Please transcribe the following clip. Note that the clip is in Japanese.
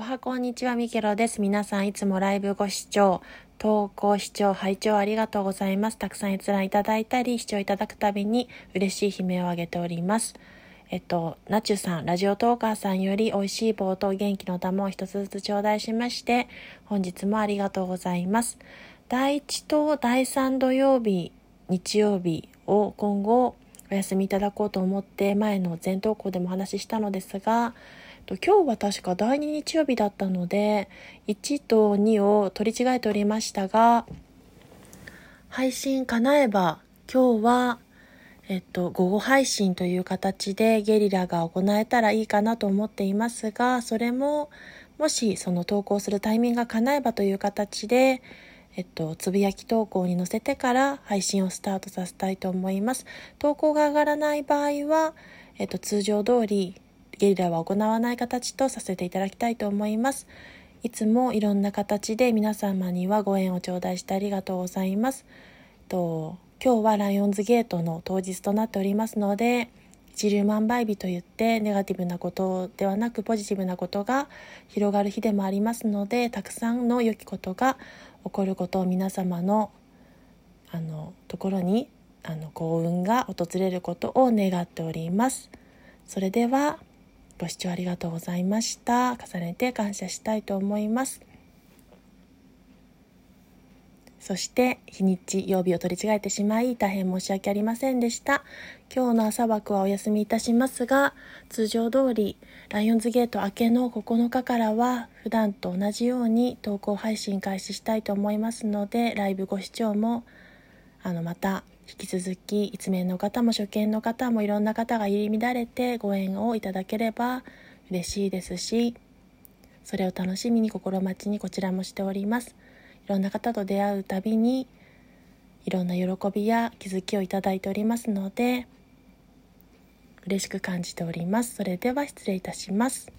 おはこんにちは、みけろです。皆さんいつもライブご視聴、投稿視聴、拝聴ありがとうございます。たくさん閲覧いただいたり、視聴いただくたびに嬉しい悲鳴を上げております。えっと、ナチュさん、ラジオトーカーさんより美味しい棒と元気の玉を一つずつ頂戴しまして、本日もありがとうございます。第1と第3土曜日、日曜日を今後お休みいただこうと思って前の前投稿でもお話ししたのですが、今日は確か第2日曜日だったので1と2を取り違えておりましたが配信叶えば今日はえっと、午後配信という形でゲリラが行えたらいいかなと思っていますが、それも、もしその投稿するタイミングが叶えばという形で、えっと、つぶやき投稿に載せてから配信をスタートさせたいと思います。投稿が上がらない場合は、えっと、通常通りゲリラは行わない形とさせていただきたいと思います。いつもいろんな形で皆様にはご縁を頂戴してありがとうございます。と今日はライオンズゲートの当日となっておりますので、一粒万倍日といってネガティブなことではなくポジティブなことが広がる日でもありますのでたくさんの良きことが起こることを皆様のあのところにあの幸運が訪れることを願っております。それではご視聴ありがとうございました。重ねて感謝したいと思います。そして日にち曜日を取り違えてしまい大変申し訳ありませんでした。今日の朝枠はお休みいたしますが、通常通りライオンズゲート明けの9日からは普段と同じように投稿配信開始したいと思いますので、ライブご視聴もあのまた引き続き一面の方も初見の方もいろんな方が入り乱れてご縁をいただければ嬉しいですしそれを楽しみに心待ちにこちらもしております。いろんな方と出会うたびにいろんな喜びや気づきをいただいておりますので嬉しく感じております。それでは失礼いたします。